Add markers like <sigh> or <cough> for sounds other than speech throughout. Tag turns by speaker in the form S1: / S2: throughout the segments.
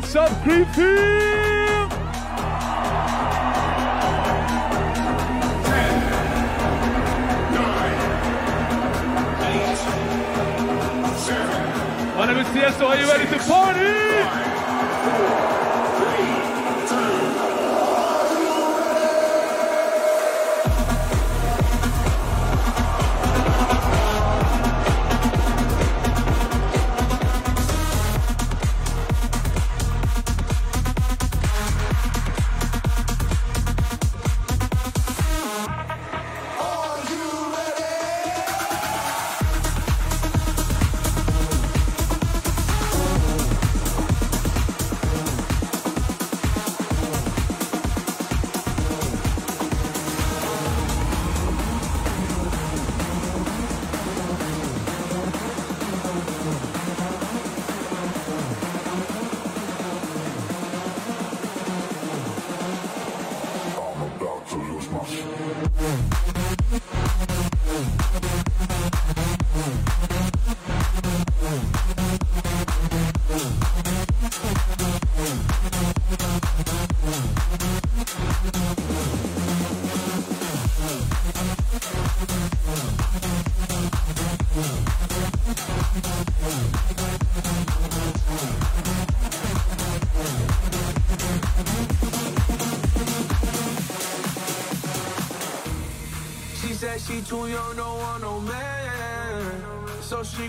S1: What's up,
S2: creepy?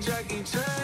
S2: Jackie Chan.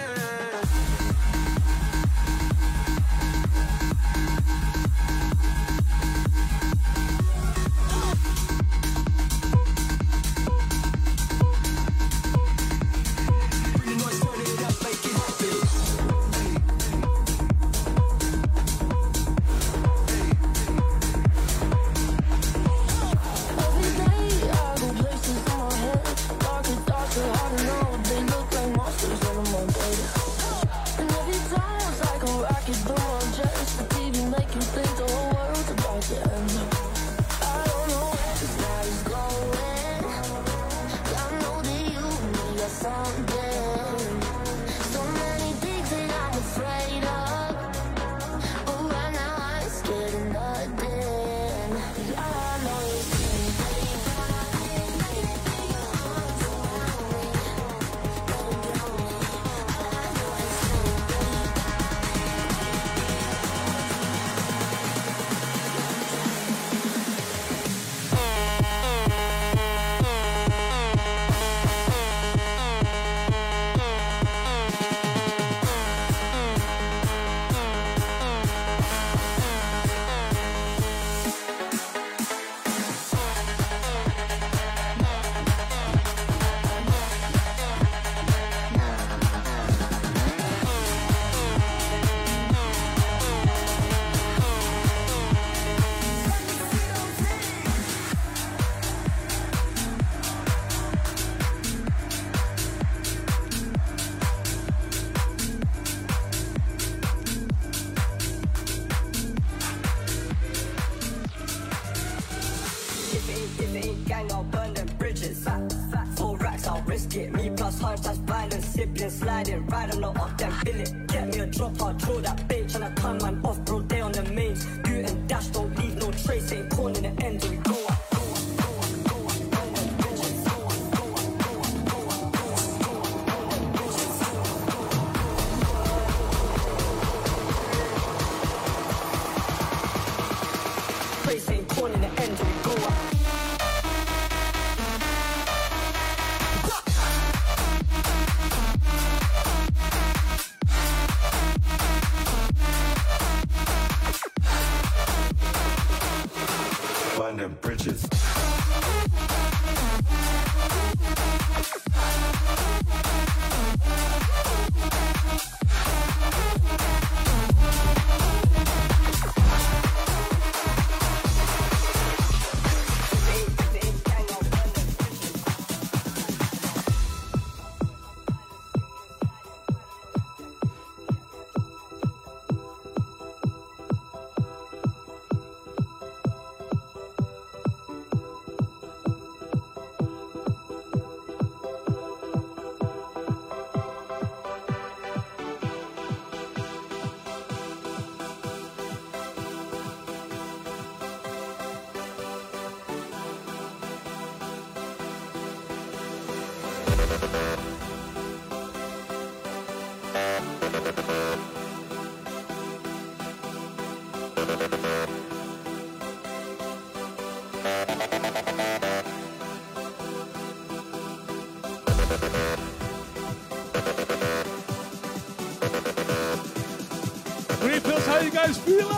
S3: Creamfields, how you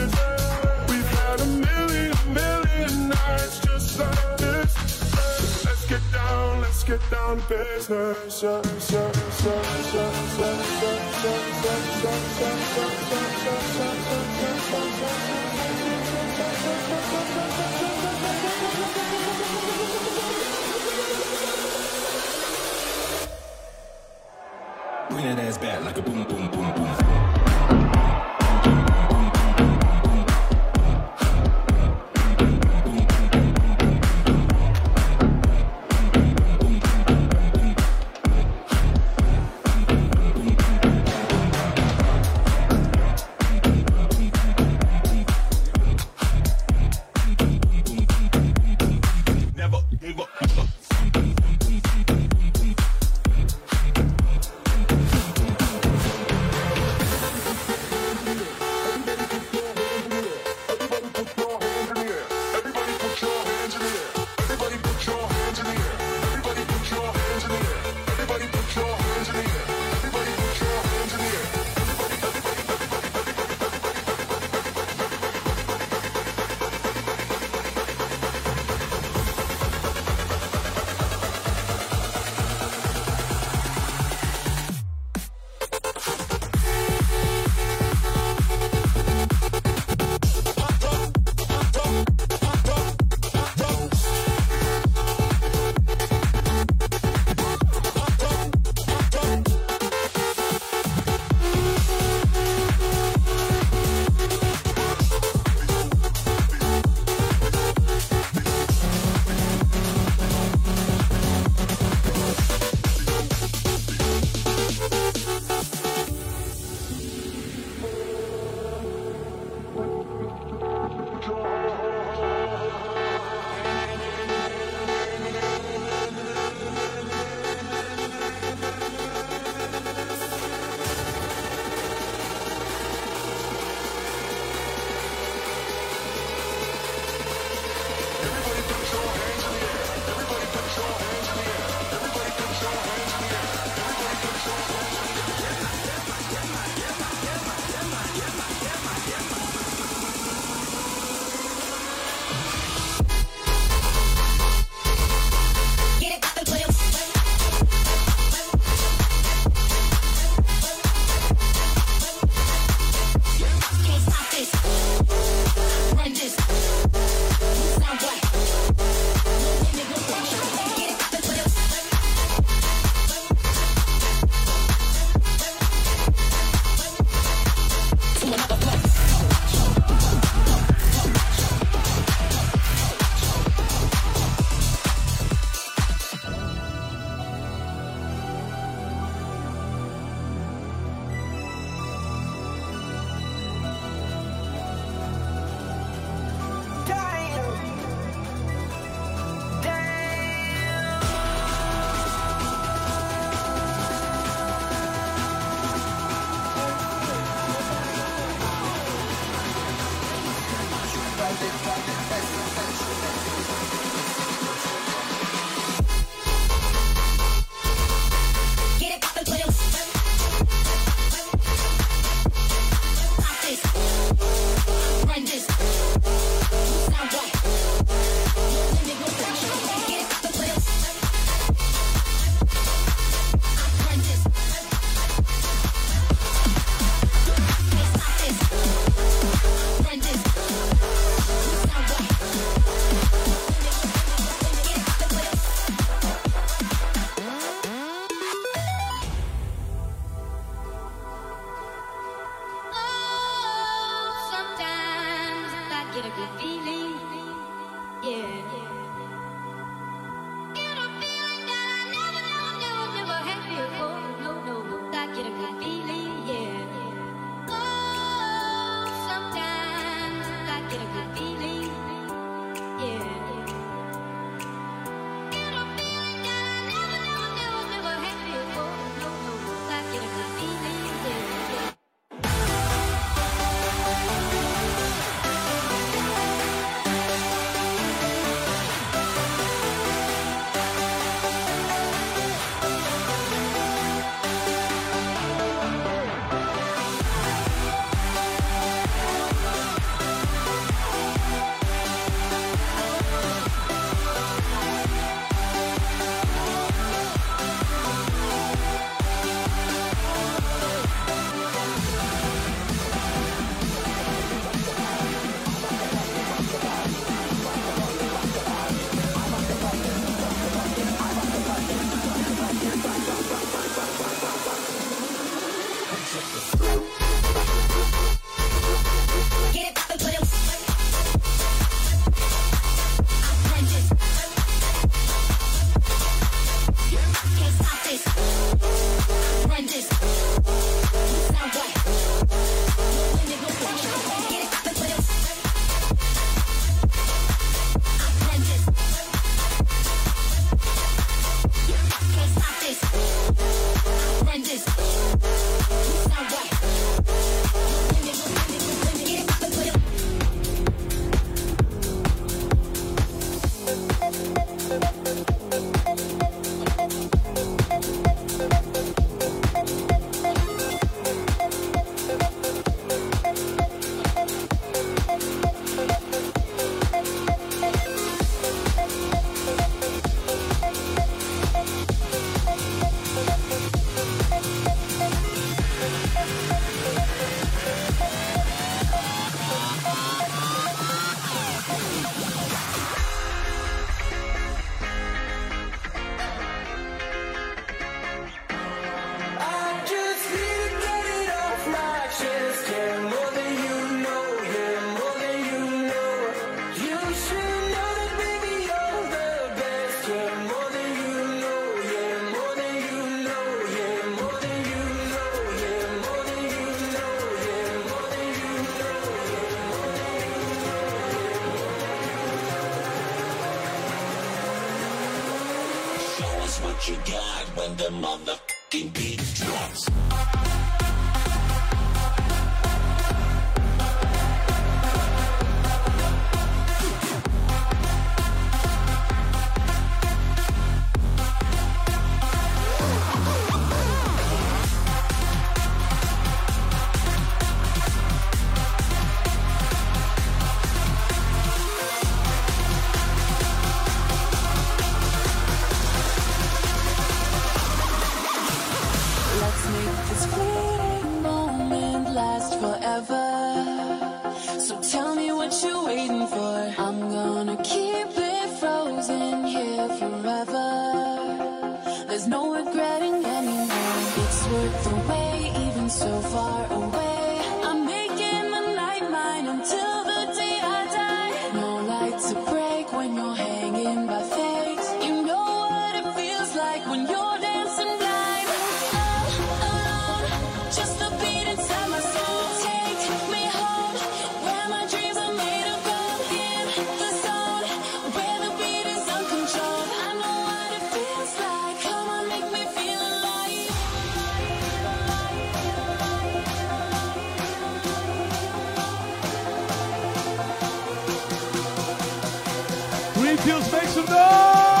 S4: get down to business.
S5: Bring that ass back like a boom, boom, boom, boom.
S6: This. This.
S7: Creamfields, make
S1: some noise!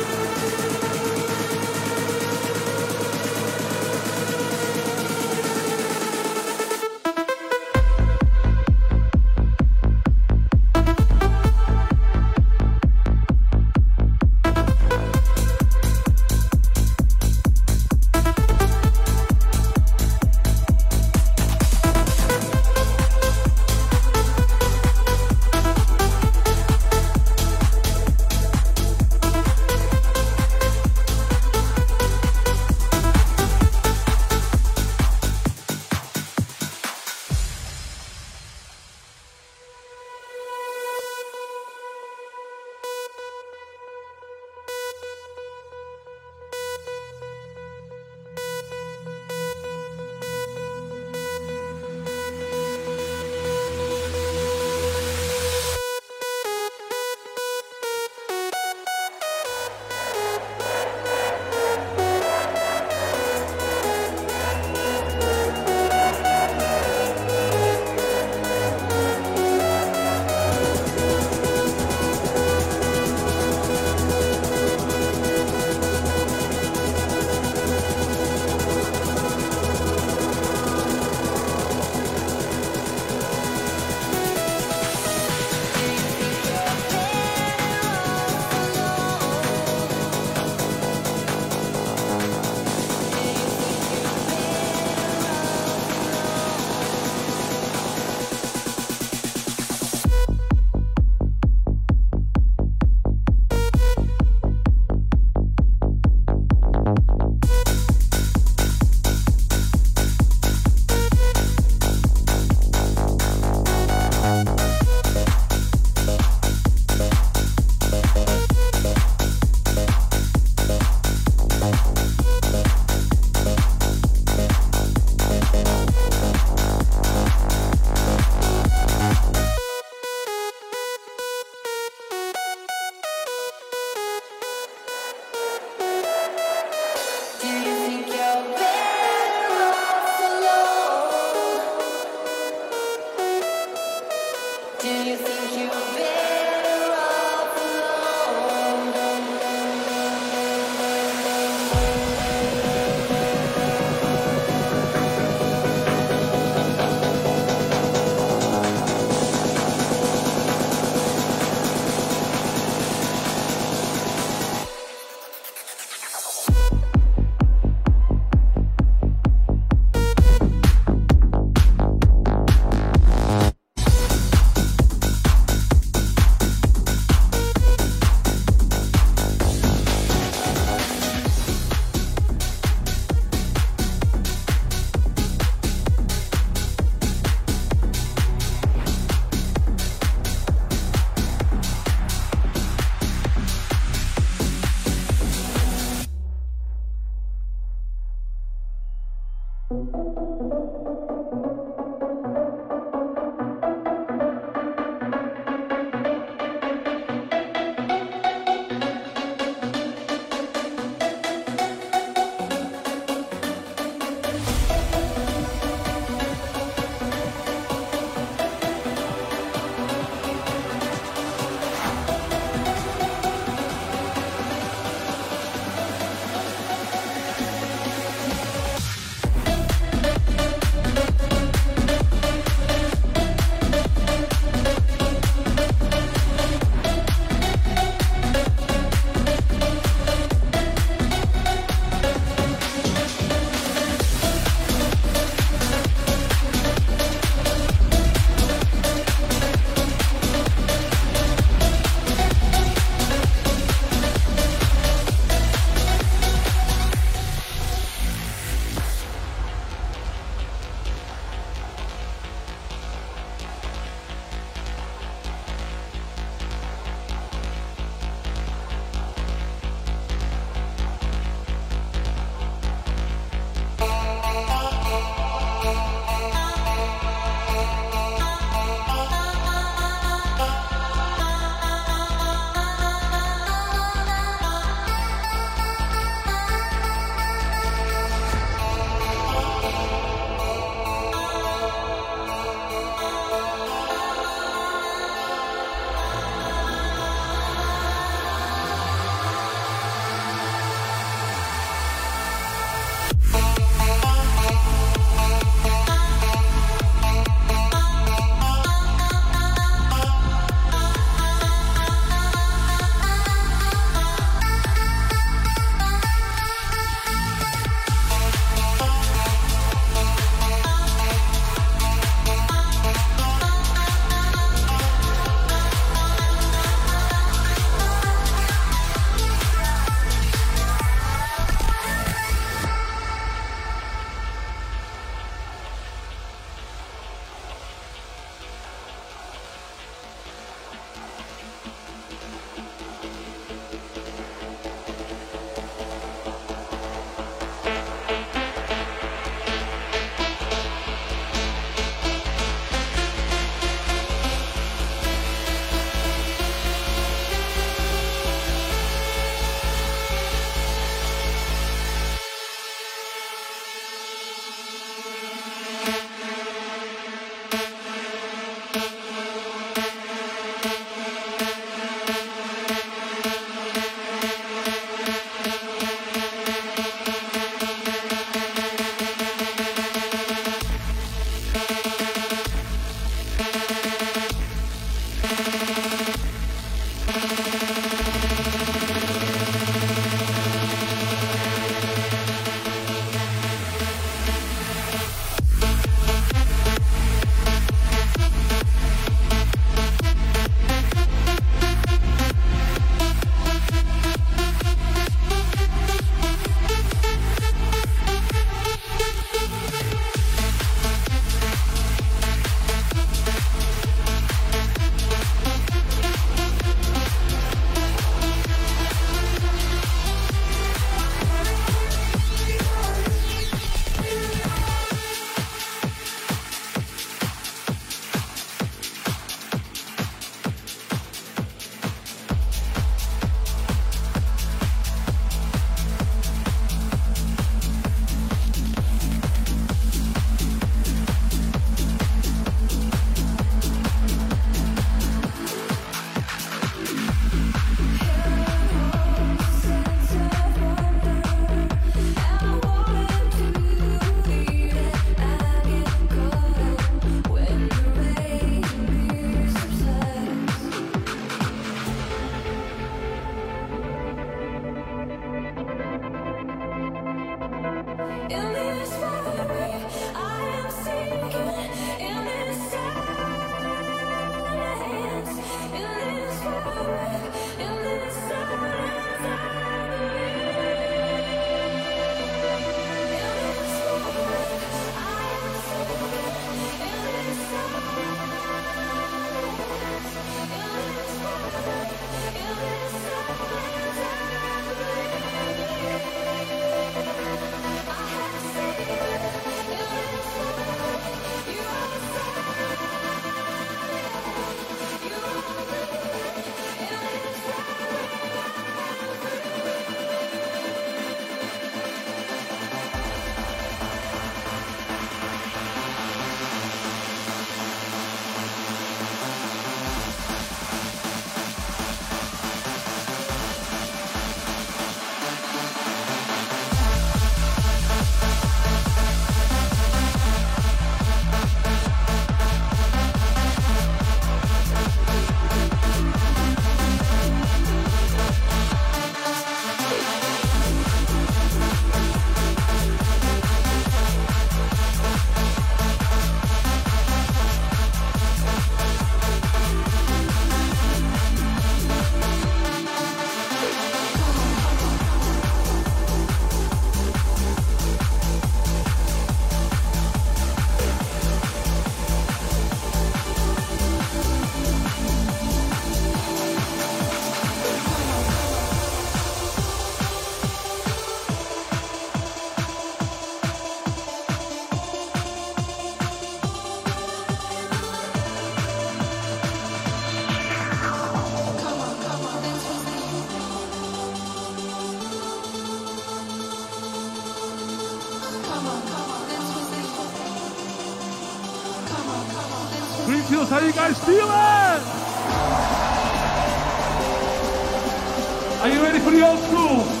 S8: Are you ready for the old school?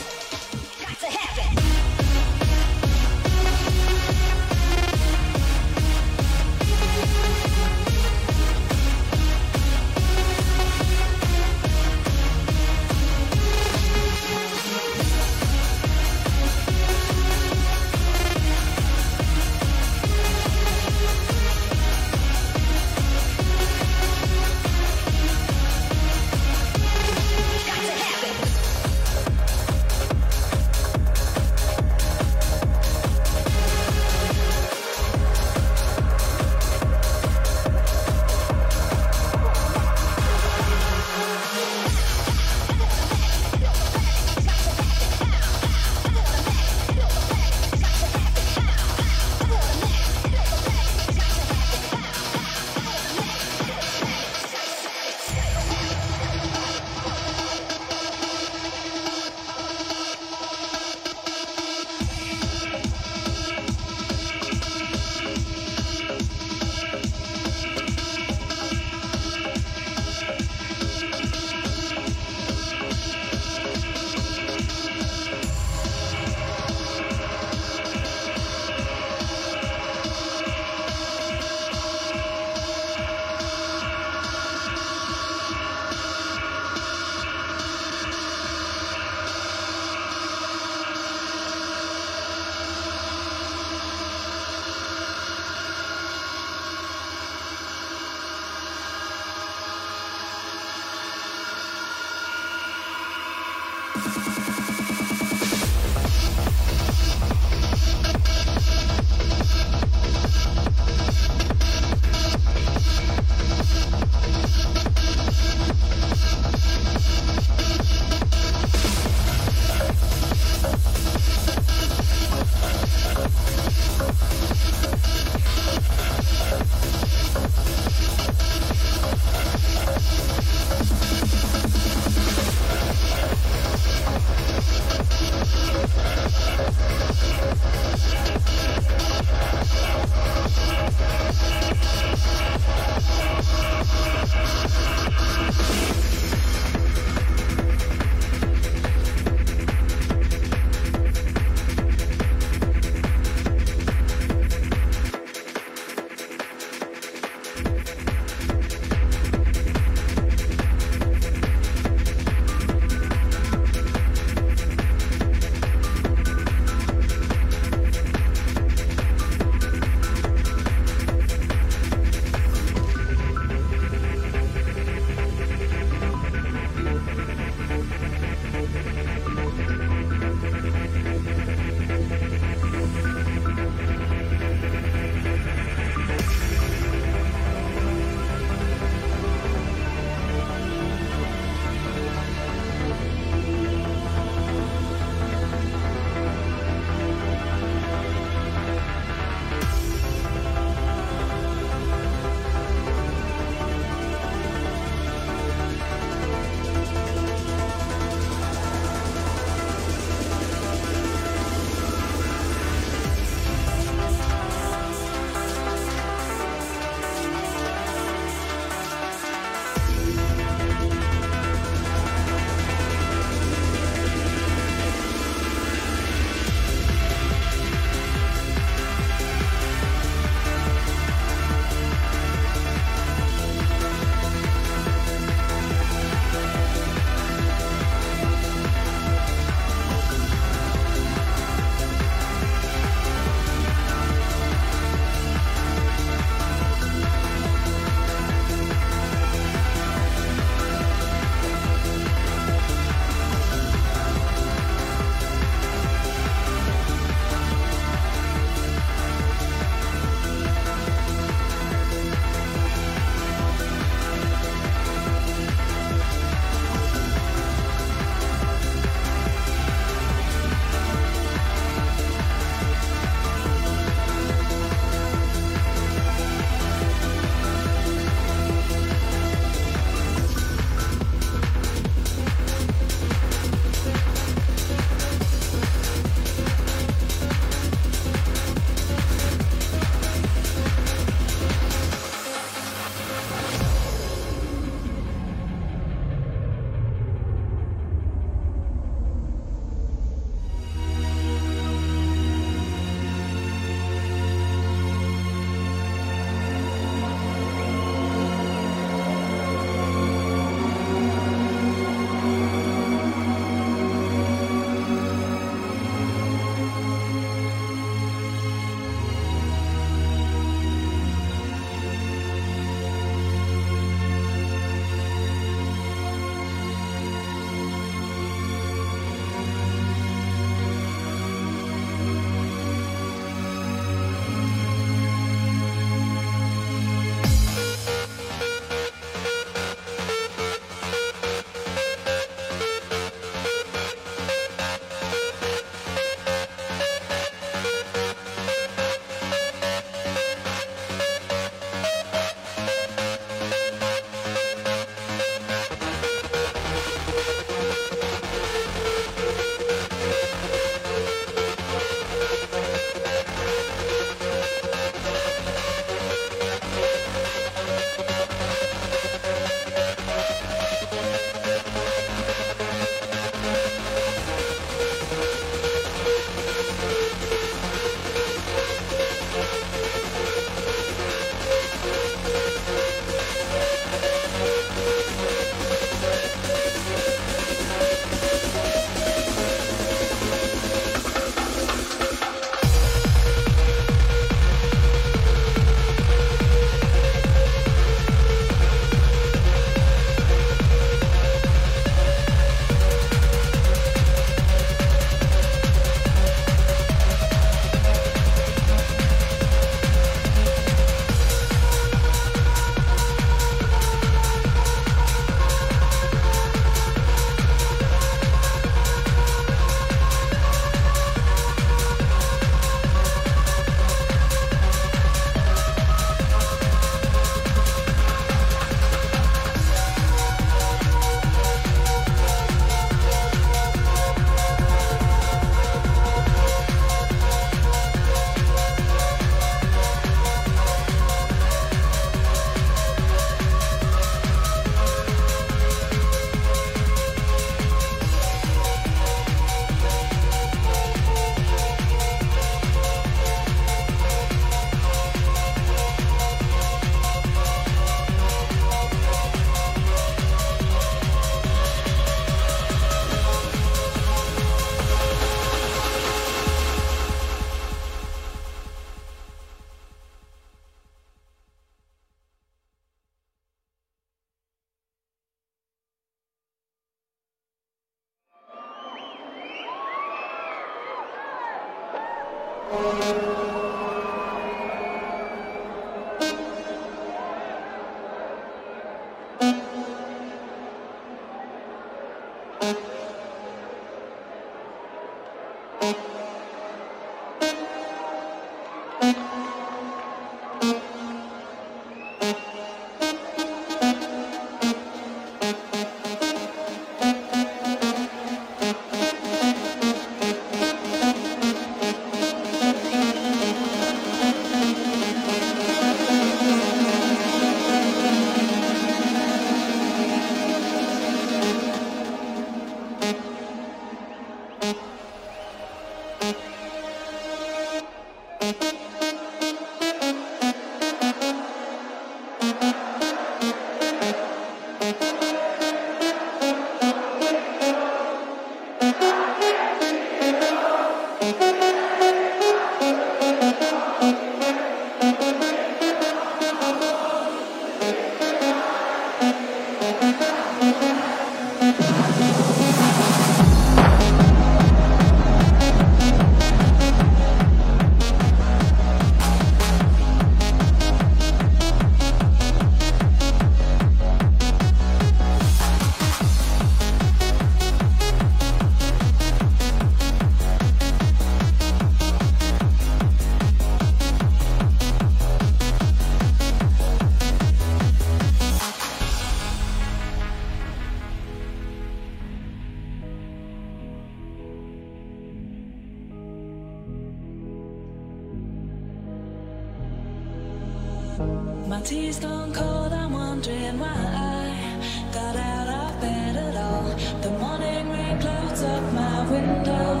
S6: My tea's gone cold, I'm wondering why I got out of bed at all. The morning rain clouds up my window,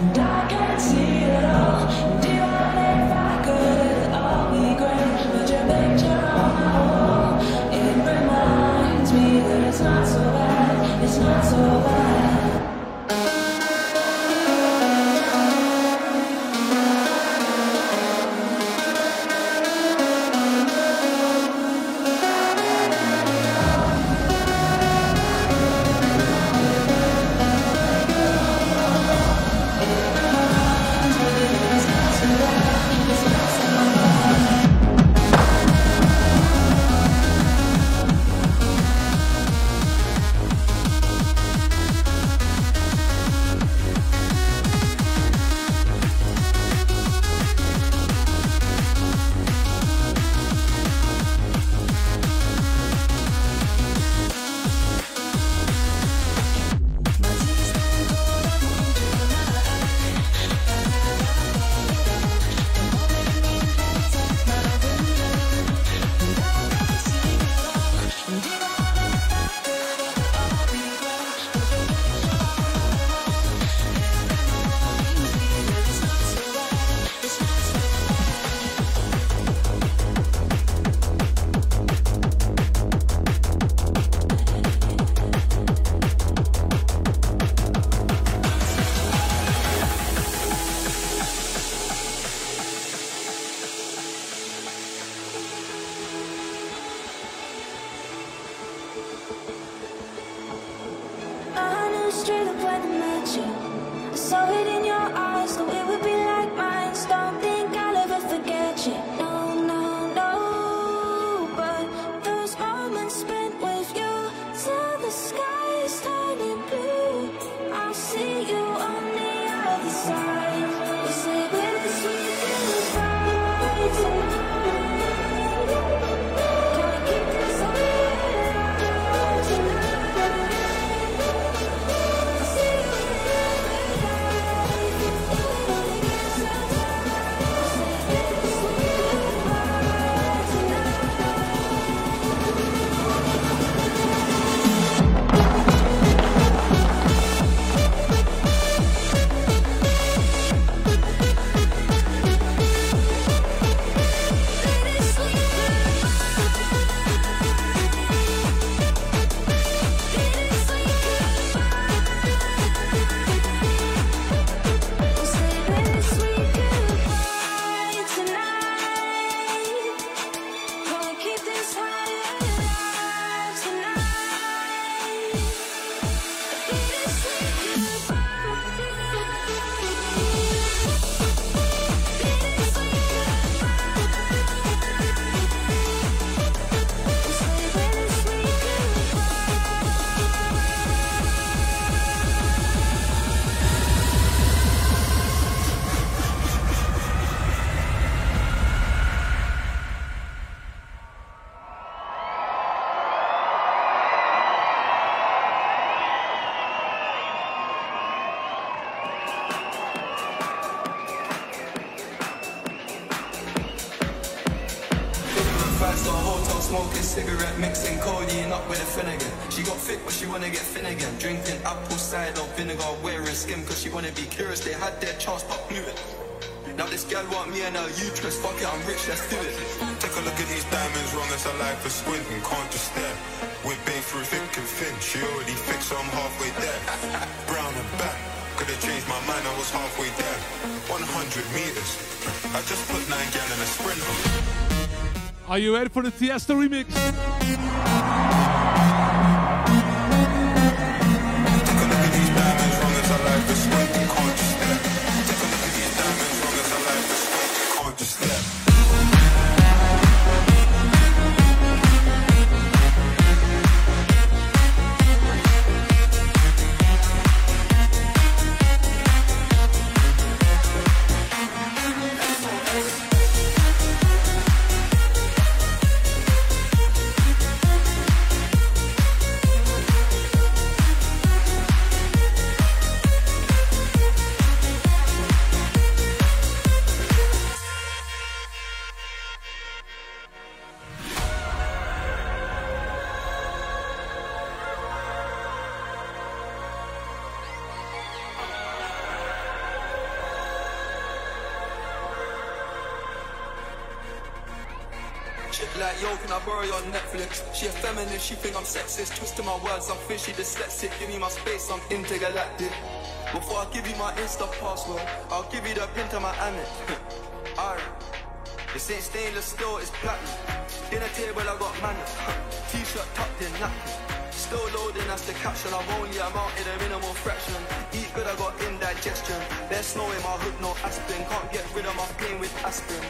S6: and I can't see it all. And even if I could, it'd all be great. But your picture on my wall, it reminds me that it's not so bad, it's not so bad.
S9: Wearing skim, cause she wanna be curious. They had their chance, but blew it. Now this gal want me and her uterus. Fuck it, I'm rich, let's do it.
S10: Take a look at these diamonds, wrong as I like for squinting, can't just stare. We're babe through thick and thin, she already fixed, so I'm halfway there. <laughs> Brown and back, could have changed my mind, I was halfway there. 100 meters, I just put nine gal in a sprint.
S8: Are you ready for the Tiesto remix?
S9: She think I'm sexist. Twisting my words, I'm fishy, dyslexic. Give me my space, I'm intergalactic. Before I give you my Insta password, I'll give you the pin to my Amex. <laughs> Alright. This ain't stainless steel, it's platinum. Dinner table, I got manners. <laughs> T-shirt tucked in napkin. Still loading, that's the caption. I've only amounted a minimal fraction. Eat good, I got indigestion. There's snow in my hood, no aspirin. Can't get rid of my pain with aspirin.